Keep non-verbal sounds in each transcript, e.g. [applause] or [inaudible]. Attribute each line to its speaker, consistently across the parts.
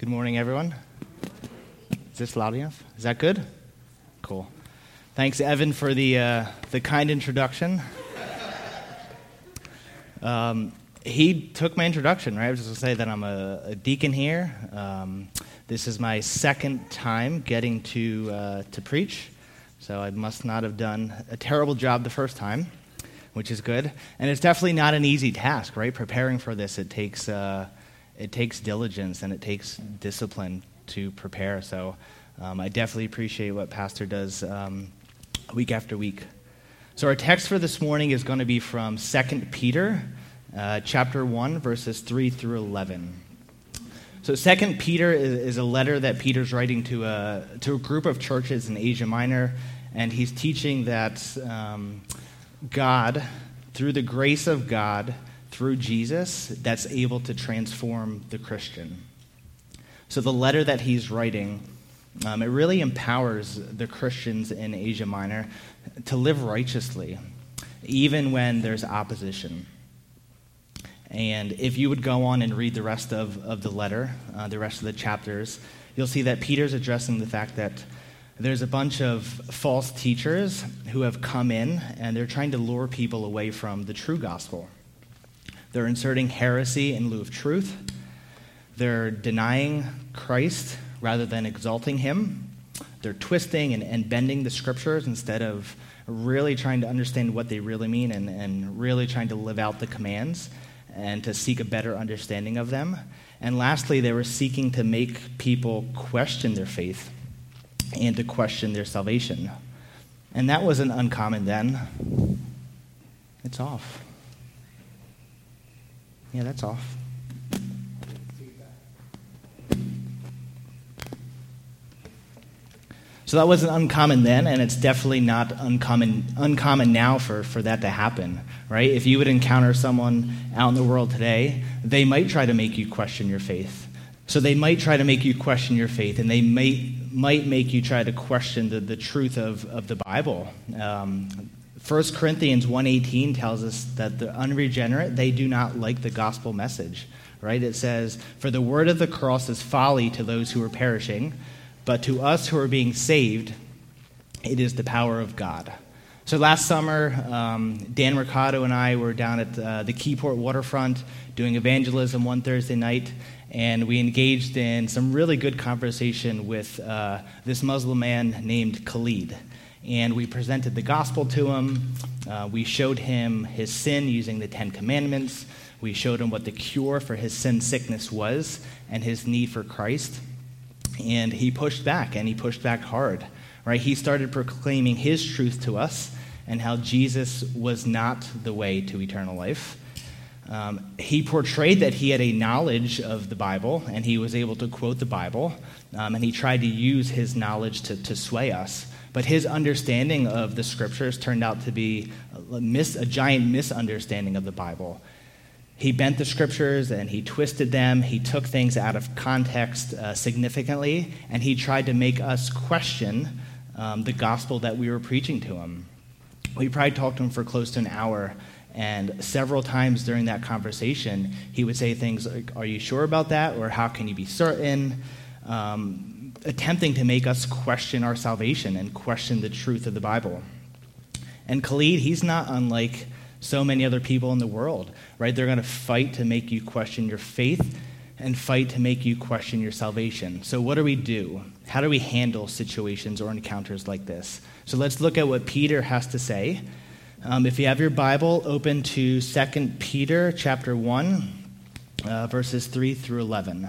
Speaker 1: Good morning, everyone. Is this loud enough? Is that good? Cool. Thanks, Evan, for the, uh, the kind introduction. Um, he took my introduction, right? I was just going to say that I'm a, a deacon here. Um, this is my second time getting to, uh, to preach, so I must not have done a terrible job the first time, which is good. And it's definitely not an easy task, right? Preparing for this, it takes. Uh, it takes diligence and it takes discipline to prepare. So um, I definitely appreciate what Pastor does um, week after week. So our text for this morning is going to be from 2 Peter uh, chapter 1, verses 3 through 11. So 2 Peter is, is, a letter that Peter's writing to a, to a group of churches in Asia Minor, and he's teaching that um, God, through the grace of God, through Jesus that's able to transform the Christian. So the letter that he's writing, um, it really empowers the Christians in Asia Minor to live righteously, even when there's opposition. And if you would go on and read the rest of, of the letter, uh, the rest of the chapters, you'll see that Peter's addressing the fact that there's a bunch of false teachers who have come in and they're trying to lure people away from the true gospel. They're inserting heresy in lieu of truth. They're denying Christ rather than exalting him. They're twisting and, and bending the scriptures instead of really trying to understand what they really mean and, and really trying to live out the commands and to seek a better understanding of them. And lastly, they were seeking to make people question their faith and to question their salvation. And that wasn't uncommon then. It's off. Yeah, that's off. So that wasn't uncommon then, and it's definitely not uncommon, uncommon now for, for that to happen, right? If you would encounter someone out in the world today, they might try to make you question your faith. So they might try to make you question your faith, and they might, might make you try to question the, the truth of, of the Bible. Um, 1 Corinthians 1:18 tells us that the unregenerate they do not like the gospel message, right? It says, "For the word of the cross is folly to those who are perishing, but to us who are being saved, it is the power of God." So last summer, um, Dan Mercado and I were down at uh, the Keyport waterfront doing evangelism one Thursday night, and we engaged in some really good conversation with uh, this Muslim man named Khalid and we presented the gospel to him. Uh, we showed him his sin using the Ten Commandments. We showed him what the cure for his sin sickness was and his need for Christ. And he pushed back, and he pushed back hard. Right? He started proclaiming his truth to us and how Jesus was not the way to eternal life. Um, he portrayed that he had a knowledge of the Bible and he was able to quote the Bible, um, and he tried to use his knowledge to, to sway us. But his understanding of the scriptures turned out to be a, mis- a giant misunderstanding of the Bible. He bent the scriptures and he twisted them. He took things out of context uh, significantly, and he tried to make us question um, the gospel that we were preaching to him. We probably talked to him for close to an hour, and several times during that conversation, he would say things like, Are you sure about that? or How can you be certain? Um, attempting to make us question our salvation and question the truth of the Bible. And Khalid, he's not unlike so many other people in the world, right? They're going to fight to make you question your faith and fight to make you question your salvation. So, what do we do? How do we handle situations or encounters like this? So, let's look at what Peter has to say. Um, if you have your Bible, open to 2 Peter chapter 1, uh, verses 3 through 11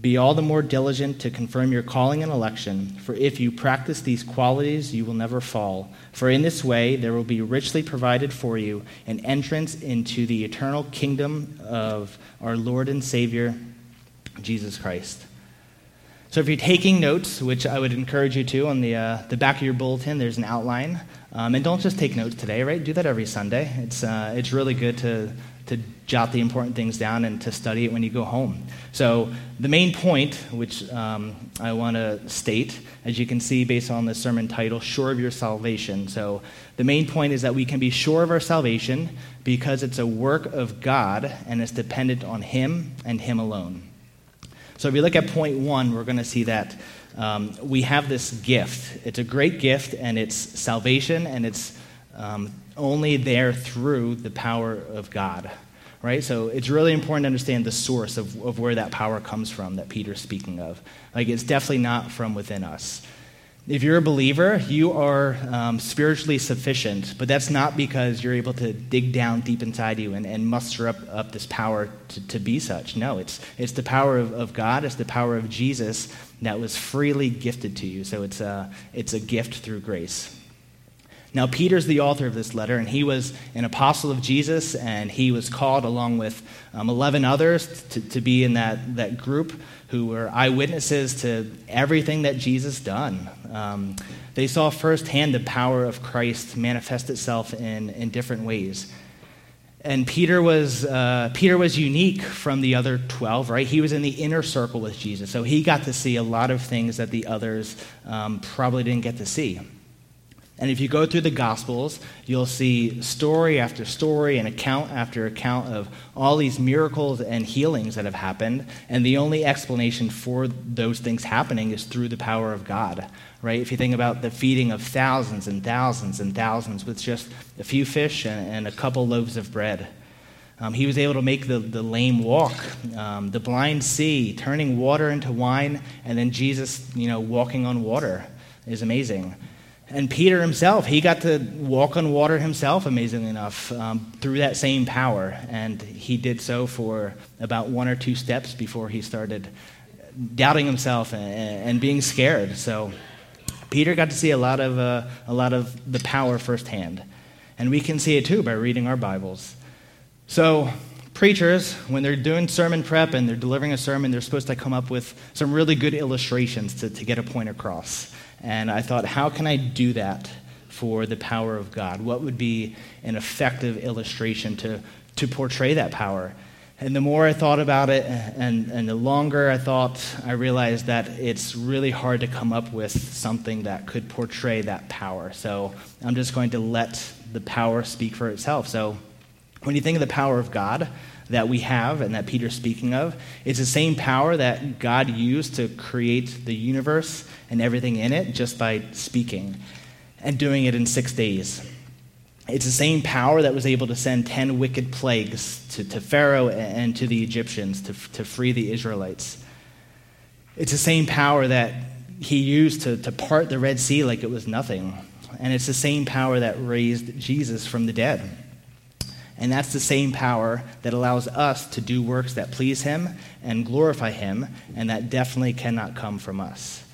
Speaker 1: be all the more diligent to confirm your calling and election, for if you practice these qualities, you will never fall. For in this way, there will be richly provided for you an entrance into the eternal kingdom of our Lord and Savior, Jesus Christ. So if you're taking notes, which I would encourage you to, on the, uh, the back of your bulletin, there's an outline. Um, and don't just take notes today, right? Do that every Sunday. It's, uh, it's really good to to jot the important things down and to study it when you go home. So, the main point, which um, I want to state, as you can see based on the sermon title, Sure of Your Salvation. So, the main point is that we can be sure of our salvation because it's a work of God and it's dependent on Him and Him alone. So, if we look at point one, we're going to see that um, we have this gift. It's a great gift, and it's salvation, and it's um, only there through the power of God. Right? So it's really important to understand the source of, of where that power comes from that Peter's speaking of. Like, it's definitely not from within us. If you're a believer, you are um, spiritually sufficient, but that's not because you're able to dig down deep inside you and, and muster up, up this power to, to be such. No, it's, it's the power of, of God, it's the power of Jesus that was freely gifted to you. So it's a, it's a gift through grace. Now, Peter's the author of this letter, and he was an apostle of Jesus, and he was called along with um, 11 others to, to be in that, that group who were eyewitnesses to everything that Jesus done. Um, they saw firsthand the power of Christ manifest itself in, in different ways. And Peter was, uh, Peter was unique from the other 12, right? He was in the inner circle with Jesus, so he got to see a lot of things that the others um, probably didn't get to see. And if you go through the Gospels, you'll see story after story and account after account of all these miracles and healings that have happened. And the only explanation for those things happening is through the power of God, right? If you think about the feeding of thousands and thousands and thousands with just a few fish and, and a couple loaves of bread. Um, he was able to make the, the lame walk, um, the blind see, turning water into wine, and then Jesus, you know, walking on water is amazing. And Peter himself, he got to walk on water himself, amazingly enough, um, through that same power. And he did so for about one or two steps before he started doubting himself and, and being scared. So Peter got to see a lot of, uh, a lot of the power firsthand. And we can see it too by reading our Bibles. So, preachers, when they're doing sermon prep and they're delivering a sermon, they're supposed to come up with some really good illustrations to, to get a point across. And I thought, how can I do that for the power of God? What would be an effective illustration to, to portray that power? And the more I thought about it, and, and the longer I thought, I realized that it's really hard to come up with something that could portray that power. So I'm just going to let the power speak for itself. So when you think of the power of God, that we have and that Peter's speaking of. It's the same power that God used to create the universe and everything in it just by speaking and doing it in six days. It's the same power that was able to send 10 wicked plagues to, to Pharaoh and to the Egyptians to, to free the Israelites. It's the same power that he used to, to part the Red Sea like it was nothing. And it's the same power that raised Jesus from the dead. And that's the same power that allows us to do works that please Him and glorify Him, and that definitely cannot come from us.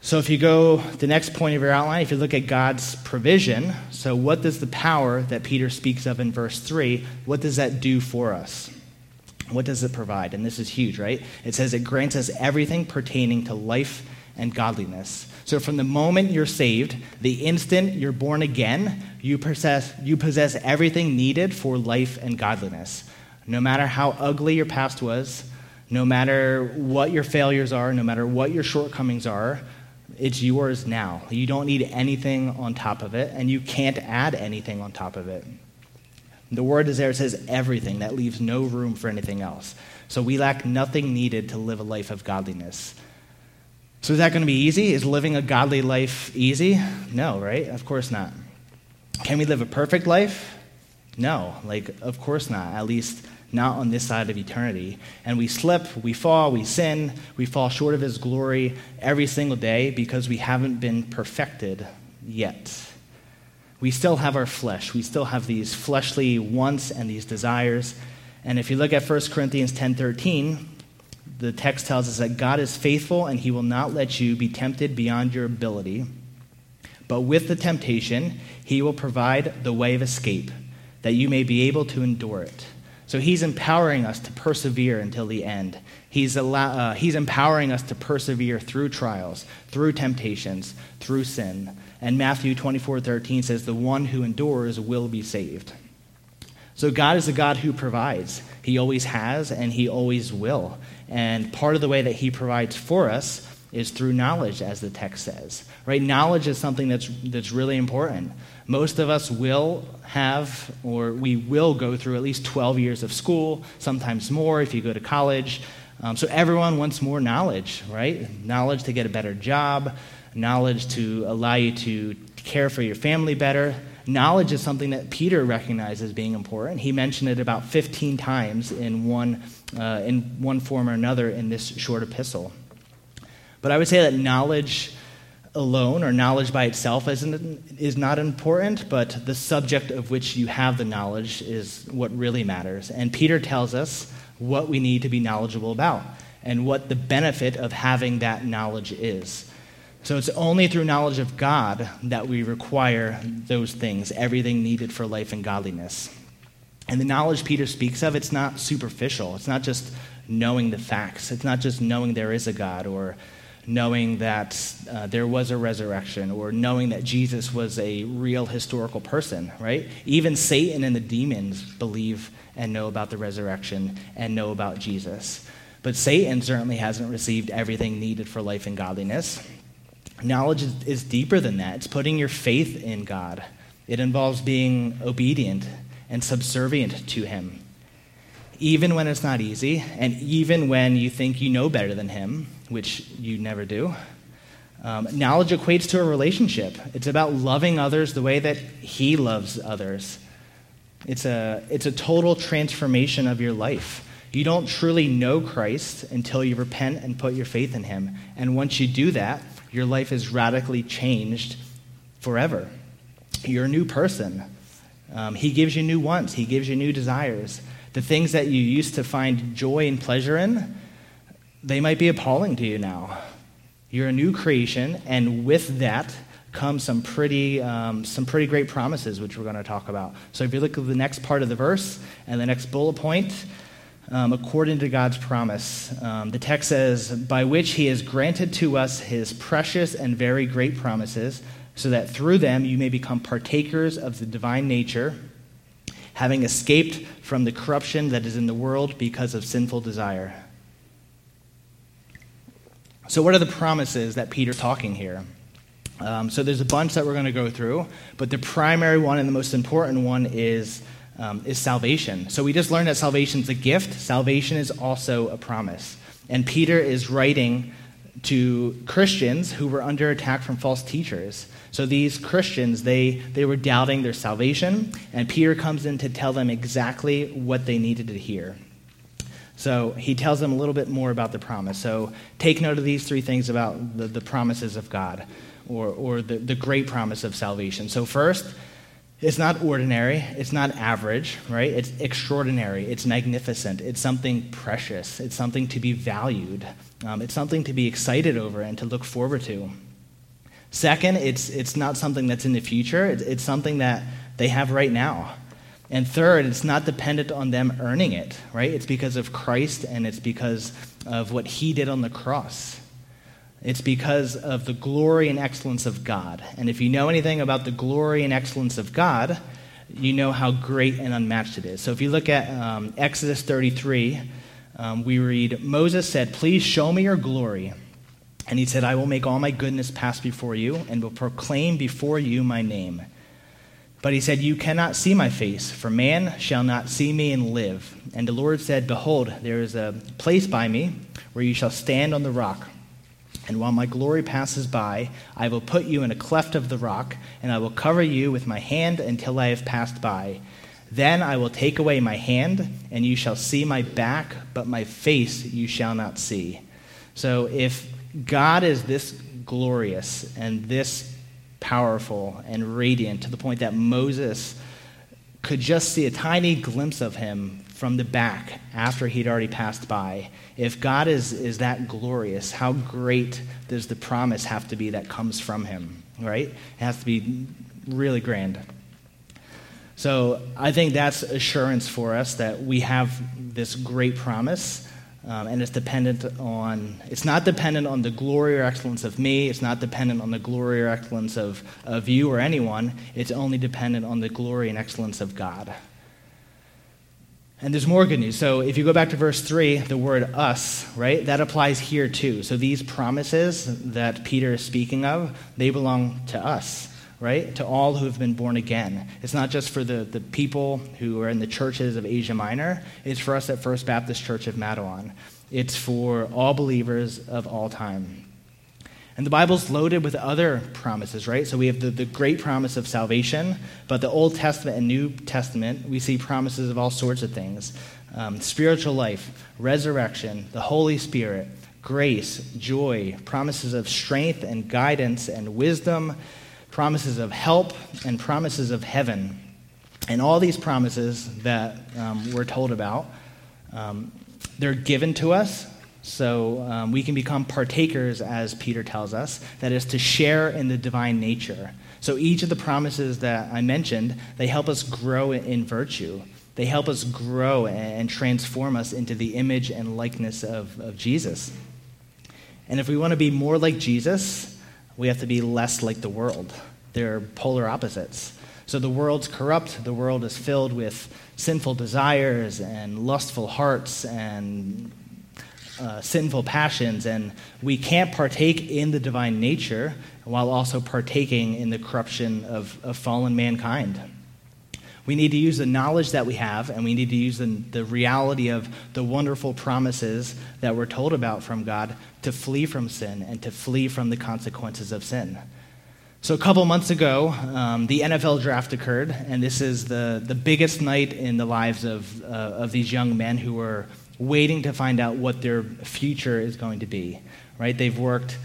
Speaker 1: So, if you go the next point of your outline, if you look at God's provision, so what does the power that Peter speaks of in verse 3, what does that do for us? What does it provide? And this is huge, right? It says it grants us everything pertaining to life and godliness. So from the moment you're saved, the instant you're born again, you possess, you possess everything needed for life and godliness. No matter how ugly your past was, no matter what your failures are, no matter what your shortcomings are, it's yours now. You don't need anything on top of it, and you can't add anything on top of it. The word is there, it says everything. That leaves no room for anything else. So we lack nothing needed to live a life of godliness. So is that going to be easy? Is living a godly life easy? No, right? Of course not. Can we live a perfect life? No, like, of course not, at least not on this side of eternity. And we slip, we fall, we sin, we fall short of His glory every single day because we haven't been perfected yet. We still have our flesh. We still have these fleshly wants and these desires. And if you look at 1 Corinthians 10:13, the text tells us that God is faithful and he will not let you be tempted beyond your ability. But with the temptation, he will provide the way of escape that you may be able to endure it. So he's empowering us to persevere until the end. He's, allow, uh, he's empowering us to persevere through trials, through temptations, through sin. And Matthew 24 13 says, The one who endures will be saved. So God is a God who provides. He always has, and He always will. And part of the way that He provides for us is through knowledge, as the text says. Right? Knowledge is something that's, that's really important. Most of us will have, or we will go through at least 12 years of school, sometimes more if you go to college. Um, so everyone wants more knowledge, right? Knowledge to get a better job, knowledge to allow you to care for your family better. Knowledge is something that Peter recognized as being important. He mentioned it about 15 times in one, uh, in one form or another in this short epistle. But I would say that knowledge alone or knowledge by itself isn't, is not important, but the subject of which you have the knowledge is what really matters. And Peter tells us what we need to be knowledgeable about and what the benefit of having that knowledge is. So it's only through knowledge of God that we require those things, everything needed for life and godliness. And the knowledge Peter speaks of, it's not superficial. It's not just knowing the facts. It's not just knowing there is a God or knowing that uh, there was a resurrection or knowing that Jesus was a real historical person, right? Even Satan and the demons believe and know about the resurrection and know about Jesus. But Satan certainly hasn't received everything needed for life and godliness. Knowledge is, is deeper than that, it's putting your faith in God, it involves being obedient and subservient to Him. Even when it's not easy, and even when you think you know better than Him, which you never do. Um, knowledge equates to a relationship. It's about loving others the way that He loves others. It's a, it's a total transformation of your life. You don't truly know Christ until you repent and put your faith in Him. And once you do that, your life is radically changed forever. You're a new person. Um, he gives you new wants, He gives you new desires. The things that you used to find joy and pleasure in, they might be appalling to you now. You're a new creation, and with that comes some pretty, um, some pretty great promises, which we're going to talk about. So if you look at the next part of the verse and the next bullet point, um, according to God's promise, um, the text says, By which he has granted to us his precious and very great promises, so that through them you may become partakers of the divine nature, having escaped from the corruption that is in the world because of sinful desire. So, what are the promises that Peter's talking here? Um, so, there's a bunch that we're going to go through, but the primary one and the most important one is, um, is salvation. So, we just learned that salvation is a gift, salvation is also a promise. And Peter is writing to Christians who were under attack from false teachers. So these Christians, they, they were doubting their salvation, and Peter comes in to tell them exactly what they needed to hear. So he tells them a little bit more about the promise. So take note of these three things about the, the promises of God or, or the, the great promise of salvation. So, first, it's not ordinary, it's not average, right? It's extraordinary, it's magnificent, it's something precious, it's something to be valued, um, it's something to be excited over and to look forward to. Second, it's, it's not something that's in the future, it's, it's something that they have right now. And third, it's not dependent on them earning it, right? It's because of Christ and it's because of what he did on the cross. It's because of the glory and excellence of God. And if you know anything about the glory and excellence of God, you know how great and unmatched it is. So if you look at um, Exodus 33, um, we read Moses said, Please show me your glory. And he said, I will make all my goodness pass before you and will proclaim before you my name. But he said, You cannot see my face, for man shall not see me and live. And the Lord said, Behold, there is a place by me where you shall stand on the rock. And while my glory passes by, I will put you in a cleft of the rock, and I will cover you with my hand until I have passed by. Then I will take away my hand, and you shall see my back, but my face you shall not see. So if God is this glorious and this powerful and radiant to the point that Moses could just see a tiny glimpse of him from the back after he'd already passed by. If God is, is that glorious, how great does the promise have to be that comes from him, right? It has to be really grand. So I think that's assurance for us that we have this great promise. Um, and it's dependent on, it's not dependent on the glory or excellence of me. It's not dependent on the glory or excellence of, of you or anyone. It's only dependent on the glory and excellence of God. And there's more good news. So if you go back to verse 3, the word us, right, that applies here too. So these promises that Peter is speaking of, they belong to us, right? To all who have been born again. It's not just for the, the people who are in the churches of Asia Minor, it's for us at First Baptist Church of Matawan. It's for all believers of all time. And the Bible's loaded with other promises, right? So we have the, the great promise of salvation, but the Old Testament and New Testament, we see promises of all sorts of things um, spiritual life, resurrection, the Holy Spirit, grace, joy, promises of strength and guidance and wisdom, promises of help, and promises of heaven. And all these promises that um, we're told about, um, they're given to us so um, we can become partakers, as Peter tells us, that is to share in the divine nature. So each of the promises that I mentioned, they help us grow in virtue. They help us grow and transform us into the image and likeness of, of Jesus. And if we want to be more like Jesus, we have to be less like the world. They're polar opposites. So the world's corrupt, the world is filled with sinful desires and lustful hearts and uh, sinful passions, and we can't partake in the divine nature while also partaking in the corruption of, of fallen mankind. We need to use the knowledge that we have, and we need to use the, the reality of the wonderful promises that we're told about from God to flee from sin and to flee from the consequences of sin. So, a couple months ago, um, the NFL draft occurred, and this is the, the biggest night in the lives of, uh, of these young men who were waiting to find out what their future is going to be, right? They've worked,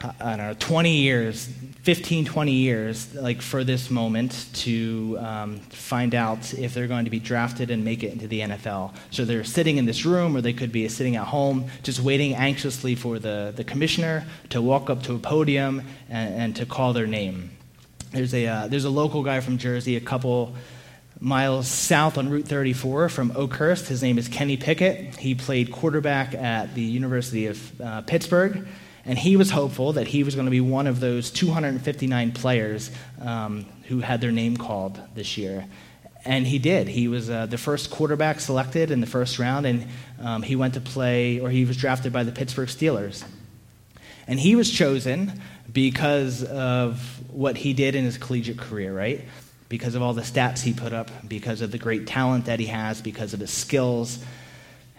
Speaker 1: I don't know, 20 years, 15, 20 years, like for this moment to um, find out if they're going to be drafted and make it into the NFL. So they're sitting in this room, or they could be sitting at home, just waiting anxiously for the, the commissioner to walk up to a podium and, and to call their name. There's a, uh, there's a local guy from Jersey, a couple miles south on Route 34 from Oakhurst. His name is Kenny Pickett. He played quarterback at the University of uh, Pittsburgh, and he was hopeful that he was going to be one of those 259 players um, who had their name called this year. And he did. He was uh, the first quarterback selected in the first round, and um, he went to play, or he was drafted by the Pittsburgh Steelers. And he was chosen because of what he did in his collegiate career, right? because of all the stats he put up, because of the great talent that he has, because of his skills.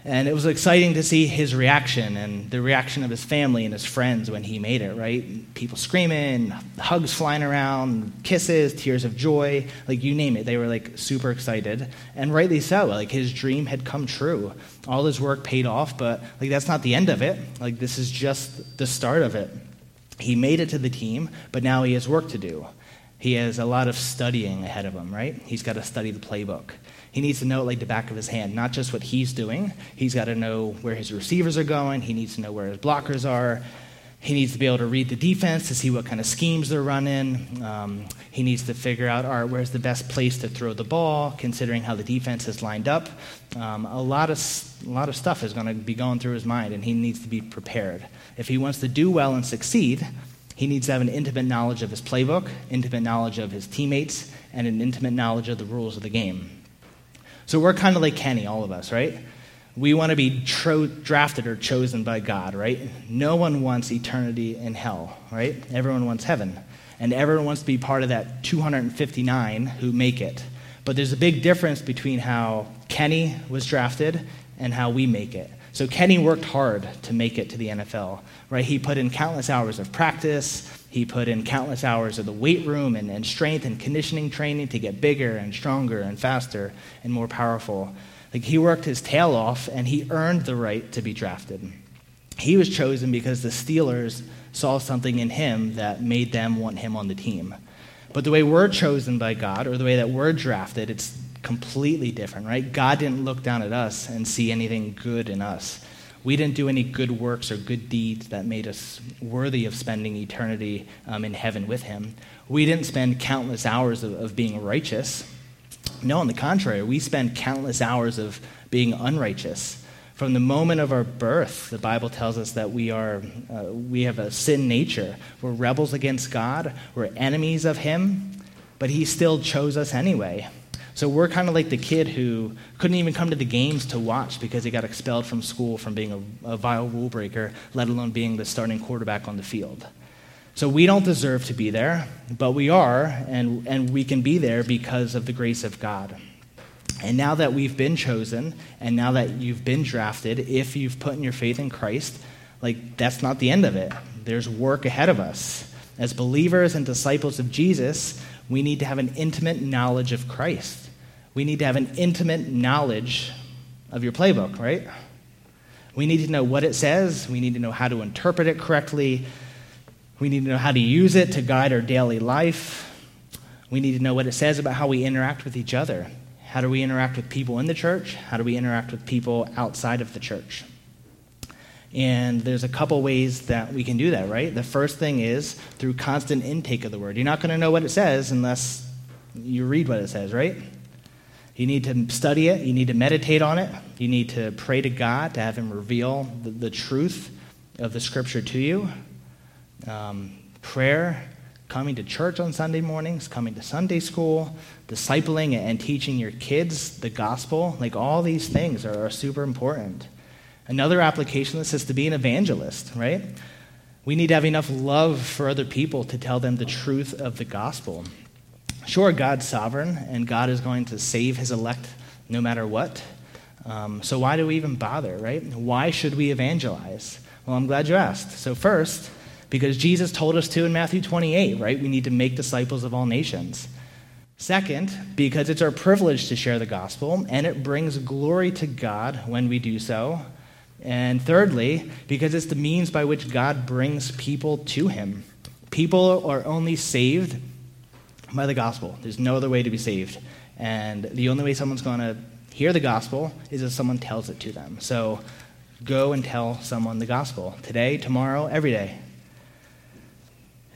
Speaker 1: And it was exciting to see his reaction and the reaction of his family and his friends when he made it, right? People screaming, hugs flying around, kisses, tears of joy, like you name it. They were like super excited. And rightly so. Like his dream had come true. All his work paid off, but like that's not the end of it. Like this is just the start of it. He made it to the team, but now he has work to do. He has a lot of studying ahead of him, right? He's got to study the playbook. He needs to know it like the back of his hand, not just what he's doing. He's got to know where his receivers are going. He needs to know where his blockers are. He needs to be able to read the defense to see what kind of schemes they're running. Um, he needs to figure out, all right, where's the best place to throw the ball, considering how the defense is lined up. Um, a, lot of, a lot of stuff is going to be going through his mind, and he needs to be prepared. If he wants to do well and succeed, he needs to have an intimate knowledge of his playbook, intimate knowledge of his teammates, and an intimate knowledge of the rules of the game. So we're kind of like Kenny, all of us, right? We want to be tro- drafted or chosen by God, right? No one wants eternity in hell, right? Everyone wants heaven. And everyone wants to be part of that 259 who make it. But there's a big difference between how Kenny was drafted and how we make it. So Kenny worked hard to make it to the NFL, right? He put in countless hours of practice. He put in countless hours of the weight room and, and strength and conditioning training to get bigger and stronger and faster and more powerful. Like he worked his tail off and he earned the right to be drafted. He was chosen because the Steelers saw something in him that made them want him on the team. But the way we're chosen by God, or the way that we're drafted, it's completely different, right? God didn't look down at us and see anything good in us. We didn't do any good works or good deeds that made us worthy of spending eternity um, in heaven with Him. We didn't spend countless hours of, of being righteous. No, on the contrary, we spend countless hours of being unrighteous. From the moment of our birth, the Bible tells us that we, are, uh, we have a sin nature. We're rebels against God, we're enemies of Him, but He still chose us anyway. So we're kind of like the kid who couldn't even come to the games to watch because he got expelled from school from being a, a vile rule breaker, let alone being the starting quarterback on the field. So we don't deserve to be there, but we are, and, and we can be there because of the grace of God. And now that we've been chosen, and now that you've been drafted, if you've put in your faith in Christ, like that's not the end of it. There's work ahead of us. As believers and disciples of Jesus, we need to have an intimate knowledge of Christ. We need to have an intimate knowledge of your playbook, right? We need to know what it says. We need to know how to interpret it correctly. We need to know how to use it to guide our daily life. We need to know what it says about how we interact with each other. How do we interact with people in the church? How do we interact with people outside of the church? And there's a couple ways that we can do that, right? The first thing is through constant intake of the word. You're not going to know what it says unless you read what it says, right? You need to study it. You need to meditate on it. You need to pray to God to have Him reveal the, the truth of the Scripture to you. Um, prayer, coming to church on Sunday mornings, coming to Sunday school, discipling and teaching your kids the gospel like all these things are, are super important. Another application this is to be an evangelist, right? We need to have enough love for other people to tell them the truth of the gospel. Sure, God's sovereign, and God is going to save his elect no matter what. Um, so, why do we even bother, right? Why should we evangelize? Well, I'm glad you asked. So, first, because Jesus told us to in Matthew 28, right? We need to make disciples of all nations. Second, because it's our privilege to share the gospel, and it brings glory to God when we do so. And thirdly, because it's the means by which God brings people to Him. People are only saved by the gospel. There's no other way to be saved. And the only way someone's going to hear the gospel is if someone tells it to them. So go and tell someone the gospel today, tomorrow, every day.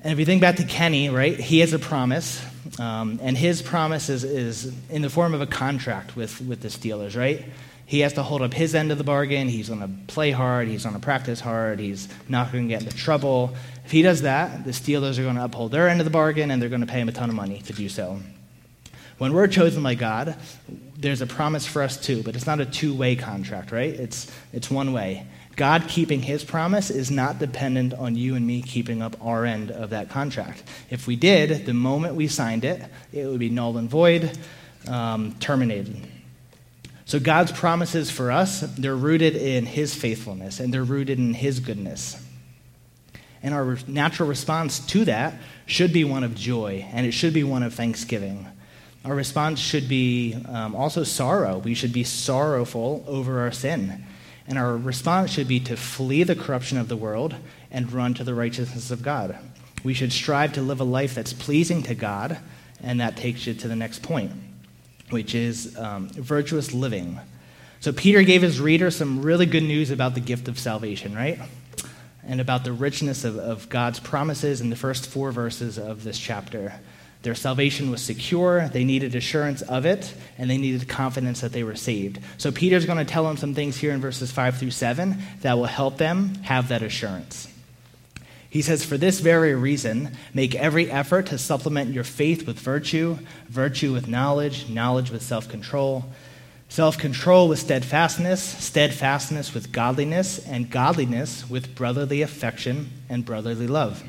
Speaker 1: And if you think back to Kenny, right, he has a promise. Um, and his promise is, is in the form of a contract with, with the Steelers, right? He has to hold up his end of the bargain. He's going to play hard. He's going to practice hard. He's not going to get into trouble. If he does that, the Steelers are going to uphold their end of the bargain and they're going to pay him a ton of money to do so. When we're chosen by God, there's a promise for us too, but it's not a two way contract, right? It's, it's one way. God keeping his promise is not dependent on you and me keeping up our end of that contract. If we did, the moment we signed it, it would be null and void, um, terminated. So God's promises for us, they're rooted in his faithfulness and they're rooted in his goodness. And our natural response to that should be one of joy and it should be one of thanksgiving. Our response should be um, also sorrow. We should be sorrowful over our sin. And our response should be to flee the corruption of the world and run to the righteousness of God. We should strive to live a life that's pleasing to God, and that takes you to the next point which is um, virtuous living. So, Peter gave his reader some really good news about the gift of salvation, right? And about the richness of, of God's promises in the first four verses of this chapter. Their salvation was secure, they needed assurance of it, and they needed confidence that they were saved. So, Peter's going to tell them some things here in verses 5 through 7 that will help them have that assurance. He says, For this very reason, make every effort to supplement your faith with virtue, virtue with knowledge, knowledge with self control, self control with steadfastness, steadfastness with godliness, and godliness with brotherly affection and brotherly love.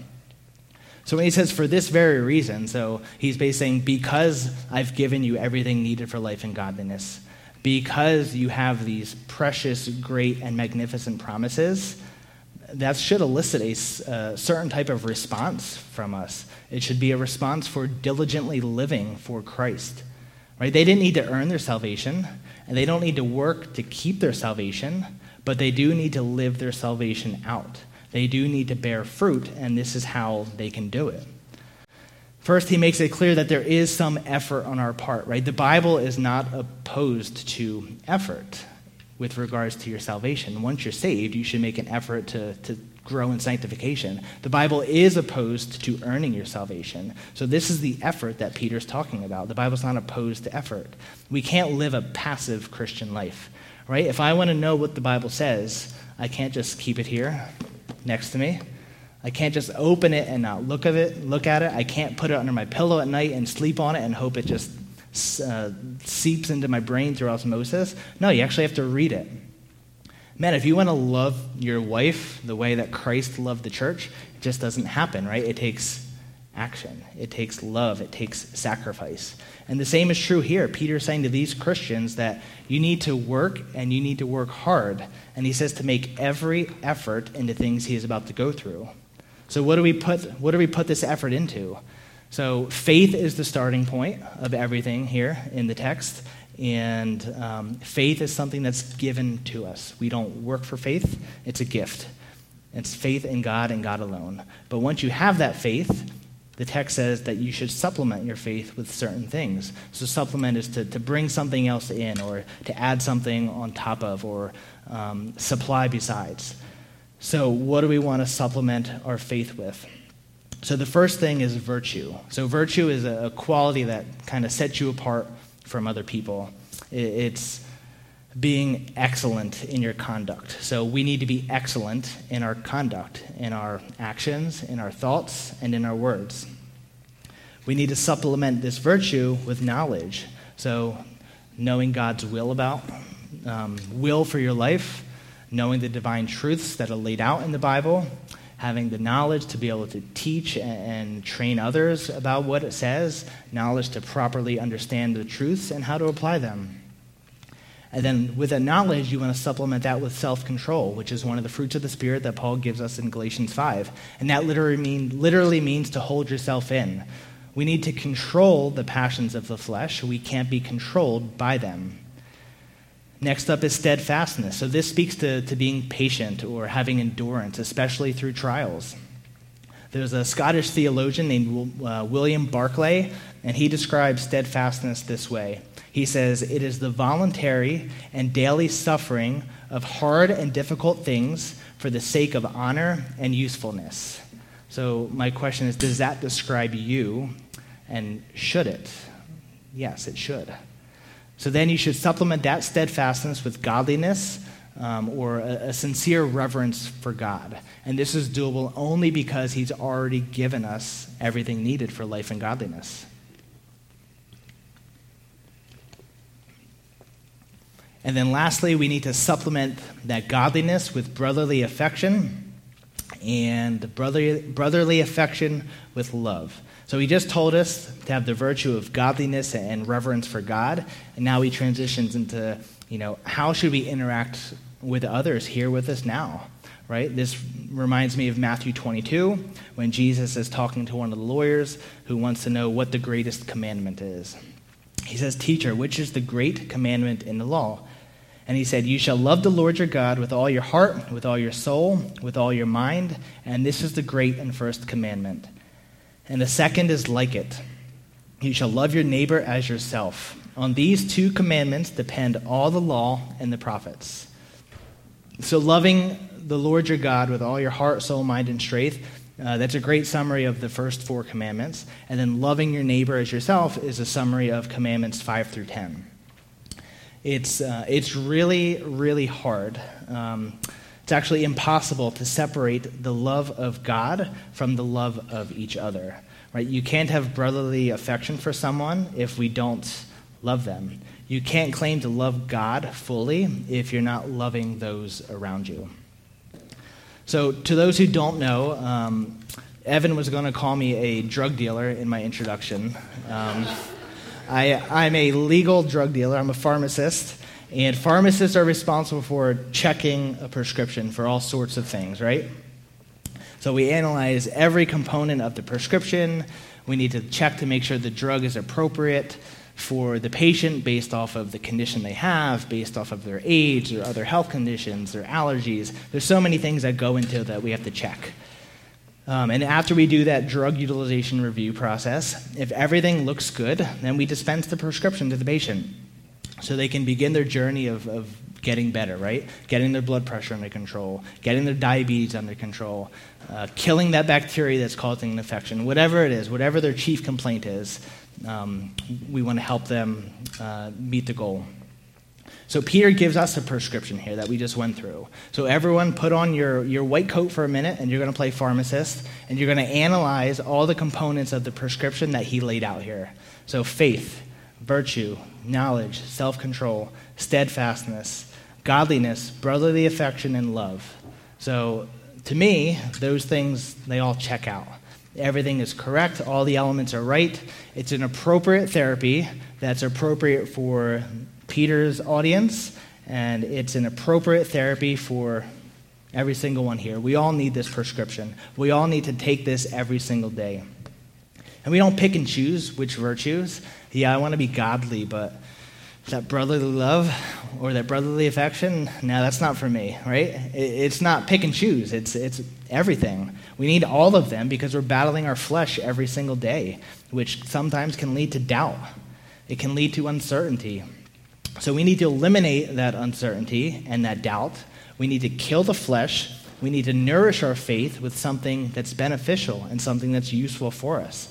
Speaker 1: So when he says for this very reason, so he's basically saying, because I've given you everything needed for life and godliness, because you have these precious, great, and magnificent promises, that should elicit a uh, certain type of response from us. It should be a response for diligently living for Christ. Right? They didn't need to earn their salvation, and they don't need to work to keep their salvation, but they do need to live their salvation out. They do need to bear fruit, and this is how they can do it. First, he makes it clear that there is some effort on our part, right? The Bible is not opposed to effort with regards to your salvation. Once you're saved, you should make an effort to, to grow in sanctification. The Bible is opposed to earning your salvation. So, this is the effort that Peter's talking about. The Bible's not opposed to effort. We can't live a passive Christian life, right? If I want to know what the Bible says, I can't just keep it here next to me. I can't just open it and not look of it, look at it. I can't put it under my pillow at night and sleep on it and hope it just uh, seeps into my brain through osmosis. No, you actually have to read it. Man, if you want to love your wife the way that Christ loved the church, it just doesn't happen, right? It takes action, it takes love, it takes sacrifice. And the same is true here. Peter's saying to these Christians that you need to work and you need to work hard. And he says to make every effort into things he is about to go through. So what do we put what do we put this effort into? So, faith is the starting point of everything here in the text. And um, faith is something that's given to us. We don't work for faith, it's a gift. It's faith in God and God alone. But once you have that faith, the text says that you should supplement your faith with certain things. So, supplement is to, to bring something else in, or to add something on top of, or um, supply besides. So, what do we want to supplement our faith with? So the first thing is virtue. So virtue is a quality that kind of sets you apart from other people. It's being excellent in your conduct. So we need to be excellent in our conduct, in our actions, in our thoughts, and in our words. We need to supplement this virtue with knowledge. So knowing God's will about, um, will for your life, knowing the divine truths that are laid out in the Bible, having the knowledge to be able to teach and train others about what it says, knowledge to properly understand the truths and how to apply them. And then with that knowledge, you want to supplement that with self control, which is one of the fruits of the Spirit that Paul gives us in Galatians 5. And that literally, mean, literally means to hold yourself in. We need to control the passions of the flesh, we can't be controlled by them. Next up is steadfastness. So this speaks to, to being patient or having endurance, especially through trials. There's a Scottish theologian named uh, William Barclay, and he describes steadfastness this way. He says, It is the voluntary and daily suffering of hard and difficult things for the sake of honor and usefulness. So, my question is Does that describe you? And should it? Yes, it should. So then you should supplement that steadfastness with godliness um, or a, a, sincere reverence for God. And this is doable only because He's already given us everything needed for life and godliness. And then lastly, we need to supplement that godliness with brotherly affection and brotherly, brotherly affection with love. So he just told us to have the virtue of godliness and reverence for God, and now he transitions into, you know, how should we interact with others here with us now? Right? This reminds me of Matthew 22 when Jesus is talking to one of the lawyers who wants to know what the greatest commandment is. He says, Teacher, which is the great commandment in the law? And he said, You shall love the Lord your God with all your heart, with all your soul, with all your mind, and this is the great and first commandment. And the second is like it you shall love your neighbor as yourself. On these two commandments depend all the law and the prophets. So, loving the Lord your God with all your heart, soul, mind, and strength, uh, that's a great summary of the first four commandments. And then loving your neighbor as yourself is a summary of commandments 5 through 10. It's, uh, it's really, really hard. Um, it's actually impossible to separate the love of God from the love of each other. Right? You can't have brotherly affection for someone if we don't love them. You can't claim to love God fully if you're not loving those around you. So, to those who don't know, um, Evan was going to call me a drug dealer in my introduction. Um, I, I'm a legal drug dealer, I'm a pharmacist, And pharmacists are responsible for checking a prescription for all sorts of things, right? So we analyze every component of the prescription. We need to check to make sure the drug is appropriate for the patient based off of the condition they have, based off of their age, their other health conditions, their allergies. There's so many things that go into that we have to check. Um, and after we do that drug utilization review process, if everything looks good, then we dispense the prescription to the patient so they can begin their journey of, of getting better, right? Getting their blood pressure under control, getting their diabetes under control, uh, killing that bacteria that's causing an infection, whatever it is, whatever their chief complaint is, um, we want to help them uh, meet the goal. So Peter gives us a prescription here that we just went through. So everyone put on your, your white coat for a minute and you're going to play pharmacist and you're going to analyze all the components of the prescription that he laid out here. So faith, virtue, knowledge, self-control, steadfastness, godliness, brotherly affection and love. So to me, those things they all check out. Everything is correct, all the elements are right. It's an appropriate therapy that's appropriate for Peter's audience, and it's an appropriate therapy for every single one here. We all need this prescription. We all need to take this every single day. And we don't pick and choose which virtues. Yeah, I want to be godly, but that brotherly love or that brotherly affection, no, that's not for me, right? It's not pick and choose, it's, it's everything. We need all of them because we're battling our flesh every single day, which sometimes can lead to doubt. It can lead to uncertainty. So we need to eliminate that uncertainty and that doubt. We need to kill the flesh. We need to nourish our faith with something that's beneficial and something that's useful for us.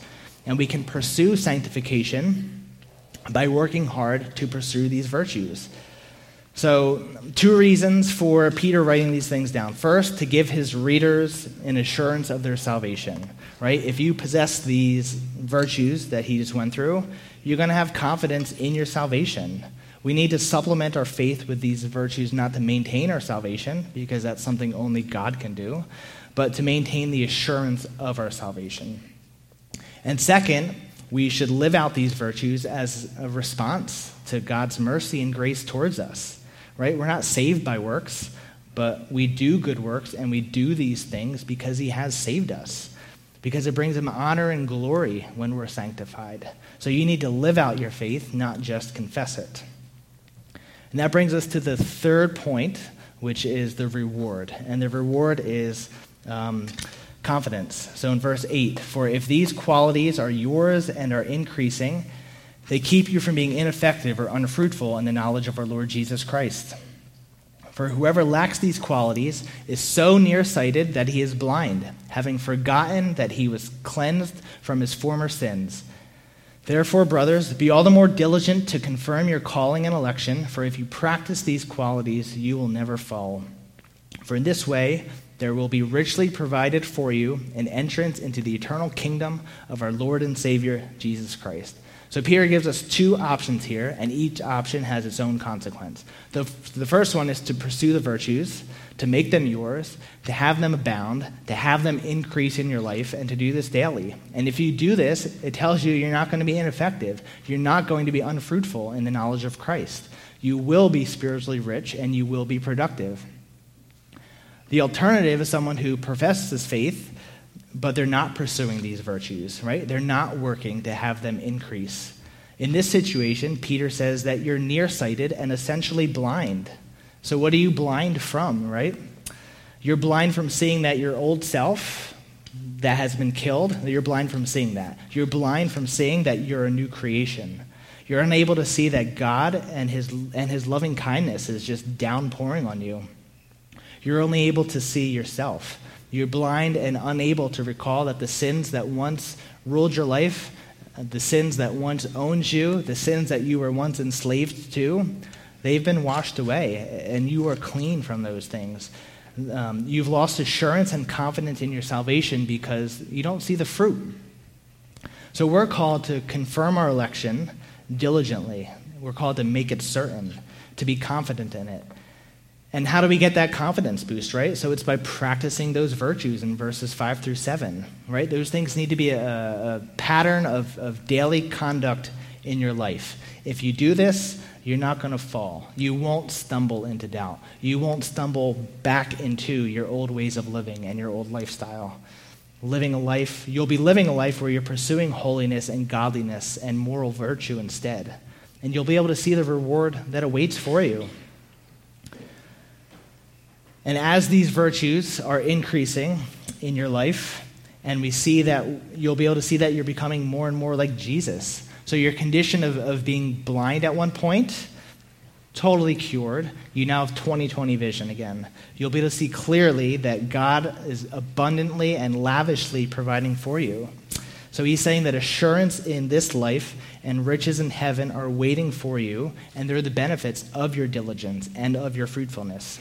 Speaker 1: And we can pursue sanctification by working hard to pursue these virtues. So, two reasons for Peter writing these things down. First, to give his readers an assurance of their salvation, right? If you possess these virtues that he just went through, you're going to have confidence in your salvation. We need to supplement our faith with these virtues not to maintain our salvation, because that's something only God can do, but to maintain the assurance of our salvation. And second, we should live out these virtues as a response to God's mercy and grace towards us, right? We're not saved by works, but we do good works and we do these things because He has saved us, because it brings Him honor and glory when we're sanctified. So you need to live out your faith, not just confess it. And that brings us to the third point, which is the reward. And the reward is um, confidence. So in verse 8, for if these qualities are yours and are increasing, they keep you from being ineffective or unfruitful in the knowledge of our Lord Jesus Christ. For whoever lacks these qualities is so nearsighted that he is blind, having forgotten that he was cleansed from his former sins. Therefore, brothers, be all the more diligent to confirm your calling and election, for if you practice these qualities, you will never fall. For in this way, there will be richly provided for you an entrance into the eternal kingdom of our Lord and Savior, Jesus Christ. So Peter gives us two options here, and each option has its own consequence. The, the first one is to pursue the virtues, to make them yours, to have them abound, to have them increase in your life, and to do this daily. And if you do this, it tells you you're not going to be ineffective. You're not going to be unfruitful in the knowledge of Christ. You will be spiritually rich, and you will be productive. The alternative is someone who professes faith, but they're not pursuing these virtues, right? They're not working to have them increase. In this situation, Peter says that you're nearsighted and essentially blind. So, what are you blind from, right? You're blind from seeing that your old self that has been killed, you're blind from seeing that. You're blind from seeing that you're a new creation. You're unable to see that God and his, and his loving kindness is just downpouring on you. You're only able to see yourself. You're blind and unable to recall that the sins that once ruled your life, the sins that once owned you, the sins that you were once enslaved to, They've been washed away, and you are clean from those things. Um, you've lost assurance and confidence in your salvation because you don't see the fruit. So we're called to confirm our election diligently. We're called to make it certain, to be confident in it. And how do we get that confidence boost, right? So it's by practicing those virtues in verses 5 through 7, right? Those things need to be a, a pattern of, of daily conduct in your life. If you do this, you're not going to fall. You won't stumble into doubt. You won't stumble back into your old ways of living and your old lifestyle. Living a life, you'll be living a life where you're pursuing holiness and godliness and moral virtue instead. And you'll be able to see the reward that awaits for you. And as these virtues are increasing in your life, and we see that you'll be able to see that you're becoming more and more like Jesus. So your condition of, of being blind at one point, totally cured. You now have 20/20 vision again. You'll be able to see clearly that God is abundantly and lavishly providing for you. So he's saying that assurance in this life and riches in heaven are waiting for you, and they're the benefits of your diligence and of your fruitfulness.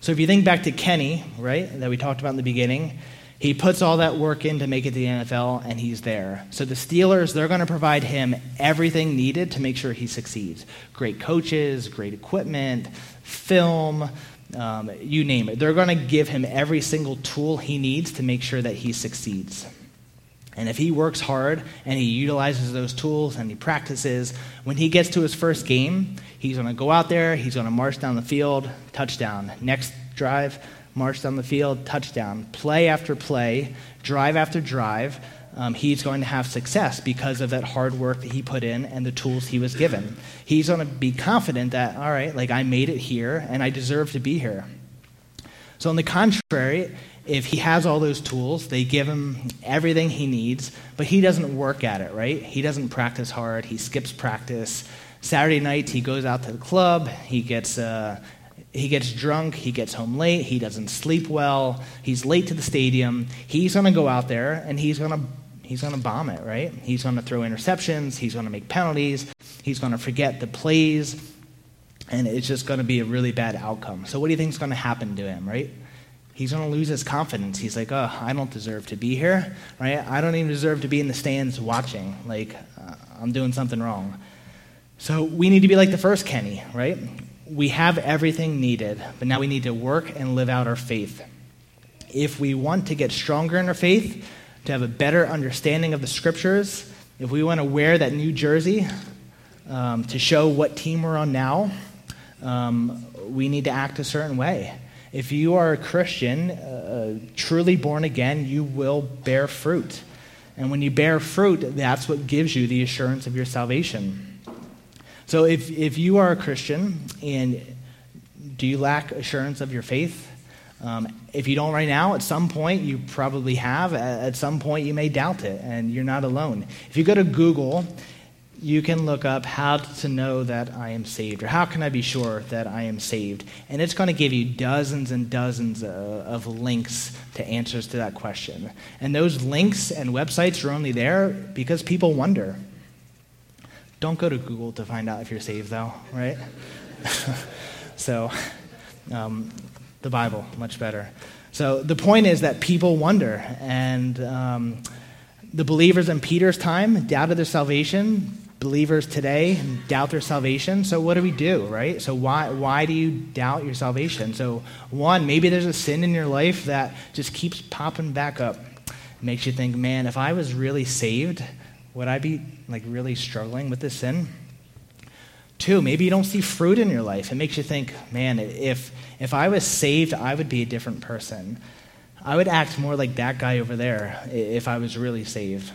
Speaker 1: So if you think back to Kenny, right, that we talked about in the beginning, he puts all that work in to make it to the NFL, and he's there. So the Steelers, they're going to provide him everything needed to make sure he succeeds great coaches, great equipment, film, um, you name it. They're going to give him every single tool he needs to make sure that he succeeds. And if he works hard and he utilizes those tools and he practices, when he gets to his first game, he's going to go out there, he's going to march down the field, touchdown. Next drive, march down the field, touchdown. Play after play, drive after drive, um, he's going to have success because of that hard work that he put in and the tools he was given. He's going to be confident that, all right, like I made it here and I deserve to be here. So, on the contrary, if he has all those tools, they give him everything he needs, but he doesn't work at it, right? He doesn't practice hard, he skips practice. Saturday nights, he goes out to the club, he gets, uh, he gets drunk, he gets home late, he doesn't sleep well, he's late to the stadium. He's going to go out there and he's going to he's going to bomb it, right? He's going to throw interceptions, he's going to make penalties, he's going to forget the plays, and it's just going to be a really bad outcome. So what do you think is going to happen to him, right? he's going to lose his confidence. He's like, oh, I don't deserve to be here, right? I don't even deserve to be in the stands watching. Like, uh, I'm doing something wrong. So we need to be like the first Kenny, right? We have everything needed, but now we need to work and live out our faith. If we want to get stronger in our faith, to have a better understanding of the scriptures, if we want to wear that new jersey um, to show what team we're on now, um, we need to act a certain way. If you are a Christian, uh, truly born again, you will bear fruit. And when you bear fruit, that's what gives you the assurance of your salvation. So if, if you are a Christian and do you lack assurance of your faith? Um, if you don't right now, at some point you probably have. At some point you may doubt it, and you're not alone. If you go to Google you can look up how to know that I am saved, or how can I be sure that I am saved? And it's going to give you dozens and dozens of, of links to answers to that question. And those links and websites are only there because people wonder. Don't go to Google to find out if you're saved, though, right? [laughs] so, um, the Bible, much better. So, the point is that people wonder, and um, the believers in Peter's time doubted their salvation believers today doubt their salvation. So what do we do, right? So why why do you doubt your salvation? So one, maybe there's a sin in your life that just keeps popping back up. Makes you think, man, if I was really saved, would I be like really struggling with this sin? Two, maybe you don't see fruit in your life. It makes you think, man, if if I was saved, I would be a different person. I would act more like that guy over there if I was really saved.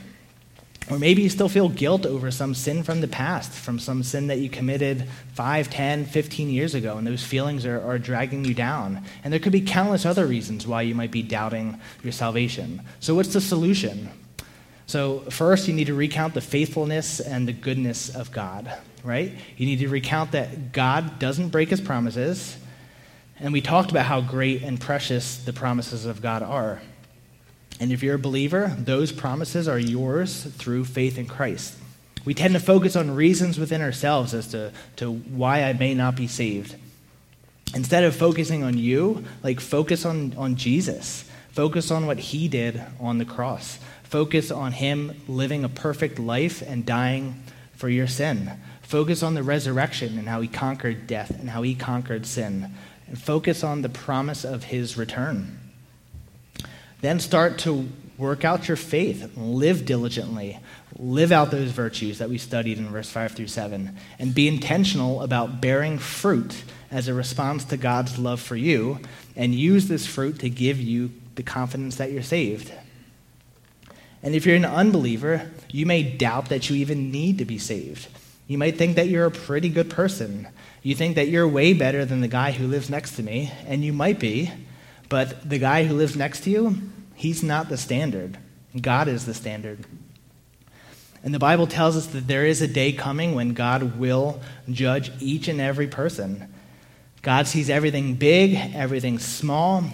Speaker 1: Or maybe you still feel guilt over some sin from the past, from some sin that you committed 5, 10, 15 years ago, and those feelings are, are dragging you down. And there could be countless other reasons why you might be doubting your salvation. So, what's the solution? So, first, you need to recount the faithfulness and the goodness of God, right? You need to recount that God doesn't break his promises. And we talked about how great and precious the promises of God are. And if you're a believer, those promises are yours through faith in Christ. We tend to focus on reasons within ourselves as to, to why I may not be saved. Instead of focusing on you, like focus on, on Jesus. Focus on what he did on the cross. Focus on him living a perfect life and dying for your sin. Focus on the resurrection and how he conquered death and how he conquered sin. And focus on the promise of his return. Then start to work out your faith, live diligently, live out those virtues that we studied in verse 5 through 7, and be intentional about bearing fruit as a response to God's love for you, and use this fruit to give you the confidence that you're saved. And if you're an unbeliever, you may doubt that you even need to be saved. You might think that you're a pretty good person. You think that you're way better than the guy who lives next to me, and you might be, but the guy who lives next to you, he's not the standard. God is the standard. And the Bible tells us that there is a day coming when God will judge each and every person. God sees everything big, everything small,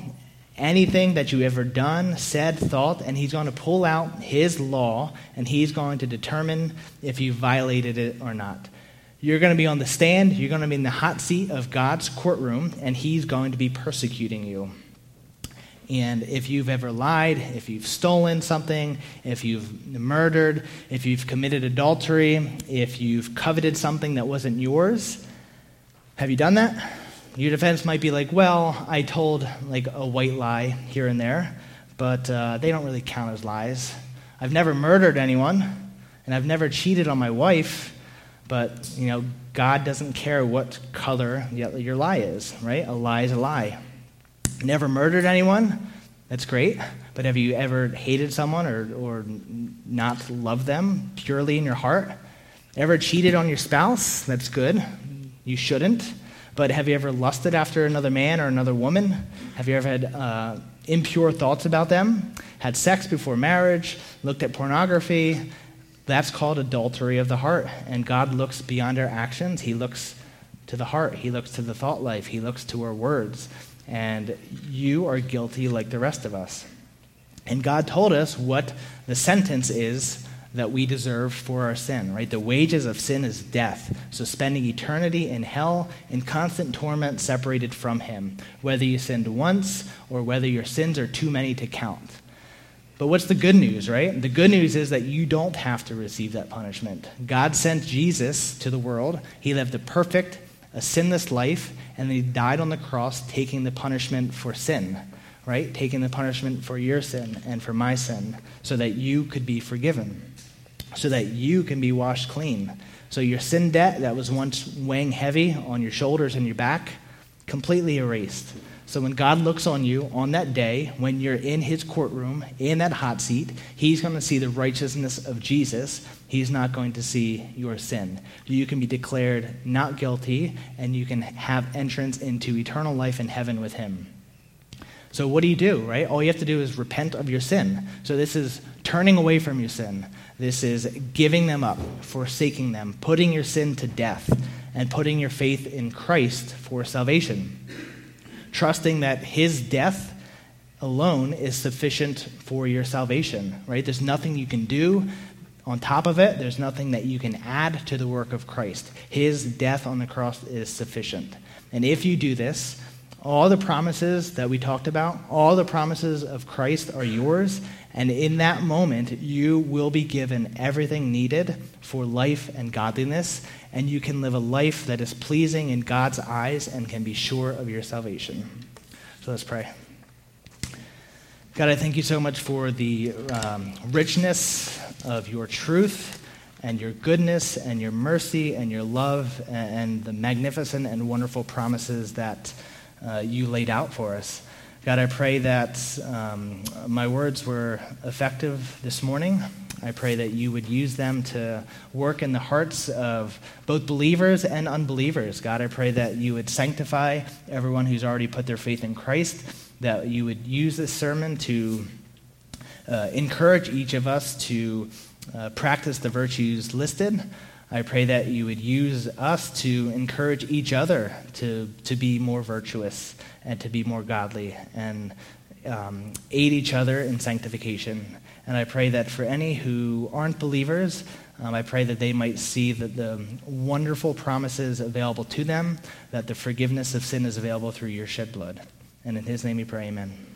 Speaker 1: anything that you ever done, said, thought, and He's going to pull out His law and He's going to determine if you violated it or not. You're going to be on the stand, you're going to be in the hot seat of God's courtroom, and He's going to be persecuting you. And if you've ever lied, if you've stolen something, if you've murdered, if you've committed adultery, if you've coveted something that wasn't yours, have you done that? Your defense might be like, well, I told like a white lie here and there, but uh, they don't really count as lies. I've never murdered anyone, and I've never cheated on my wife, but you know, God doesn't care what color your lie is, right? A lie is a lie. Never murdered anyone, that's great, but have you ever hated someone or, or not loved them purely in your heart? Ever cheated on your spouse? That's good. You shouldn't. But have you ever lusted after another man or another woman? Have you ever had uh, impure thoughts about them? Had sex before marriage? Looked at pornography? That's called adultery of the heart. And God looks beyond our actions. He looks to the heart, He looks to the thought life, He looks to our words. And you are guilty like the rest of us. And God told us what the sentence is that we deserve for our sin, right? The wages of sin is death. So spending eternity in hell in constant torment separated from Him, whether you sinned once or whether your sins are too many to count. But what's the good news, right? The good news is that you don't have to receive that punishment. God sent Jesus to the world. He lived a perfect, a sinless life, and He died on the cross taking the punishment for sin right? Taking the punishment for your sin and for my sin so that you could be forgiven so that you can be washed clean. So your sin debt that was once weighing heavy on your shoulders and your back, completely erased. So when God looks on you on that day, when you're in his courtroom, in that hot seat, he's going to see the righteousness of Jesus. He's not going to see your sin. You can be declared not guilty, and you can have entrance into eternal life in heaven with him. So what do you do, right? All you have to do is repent of your sin. So this is turning away from your sin. This is giving them up, forsaking them, putting your sin to death, and putting your faith in Christ for salvation. Trusting that his death alone is sufficient for your salvation, right? There's nothing you can do on top of it, there's nothing that you can add to the work of Christ. His death on the cross is sufficient. And if you do this, all the promises that we talked about, all the promises of Christ are yours, and in that moment, you will be given everything needed for life and godliness, and you can live a life that is pleasing in God's eyes and can be sure of your salvation. So let's pray. God, I thank you so much for the um, richness of your truth and your goodness and your mercy and your love and the magnificent and wonderful promises that uh, you laid out for us. God, I pray that um, my words were effective this morning. I pray that you would use them to work in the hearts of both believers and unbelievers. God, I pray that you would sanctify everyone who's already put their faith in Christ, that you would use this sermon to uh, encourage each of us to uh, practice the virtues listed. I pray that you would use us to encourage each other to, to be more virtuous and to be more godly and um, aid each other in sanctification. And I pray that for any who aren't believers, um, I pray that they might see that the wonderful promises available to them, that the forgiveness of sin is available through your shed blood. And in his name we pray, amen.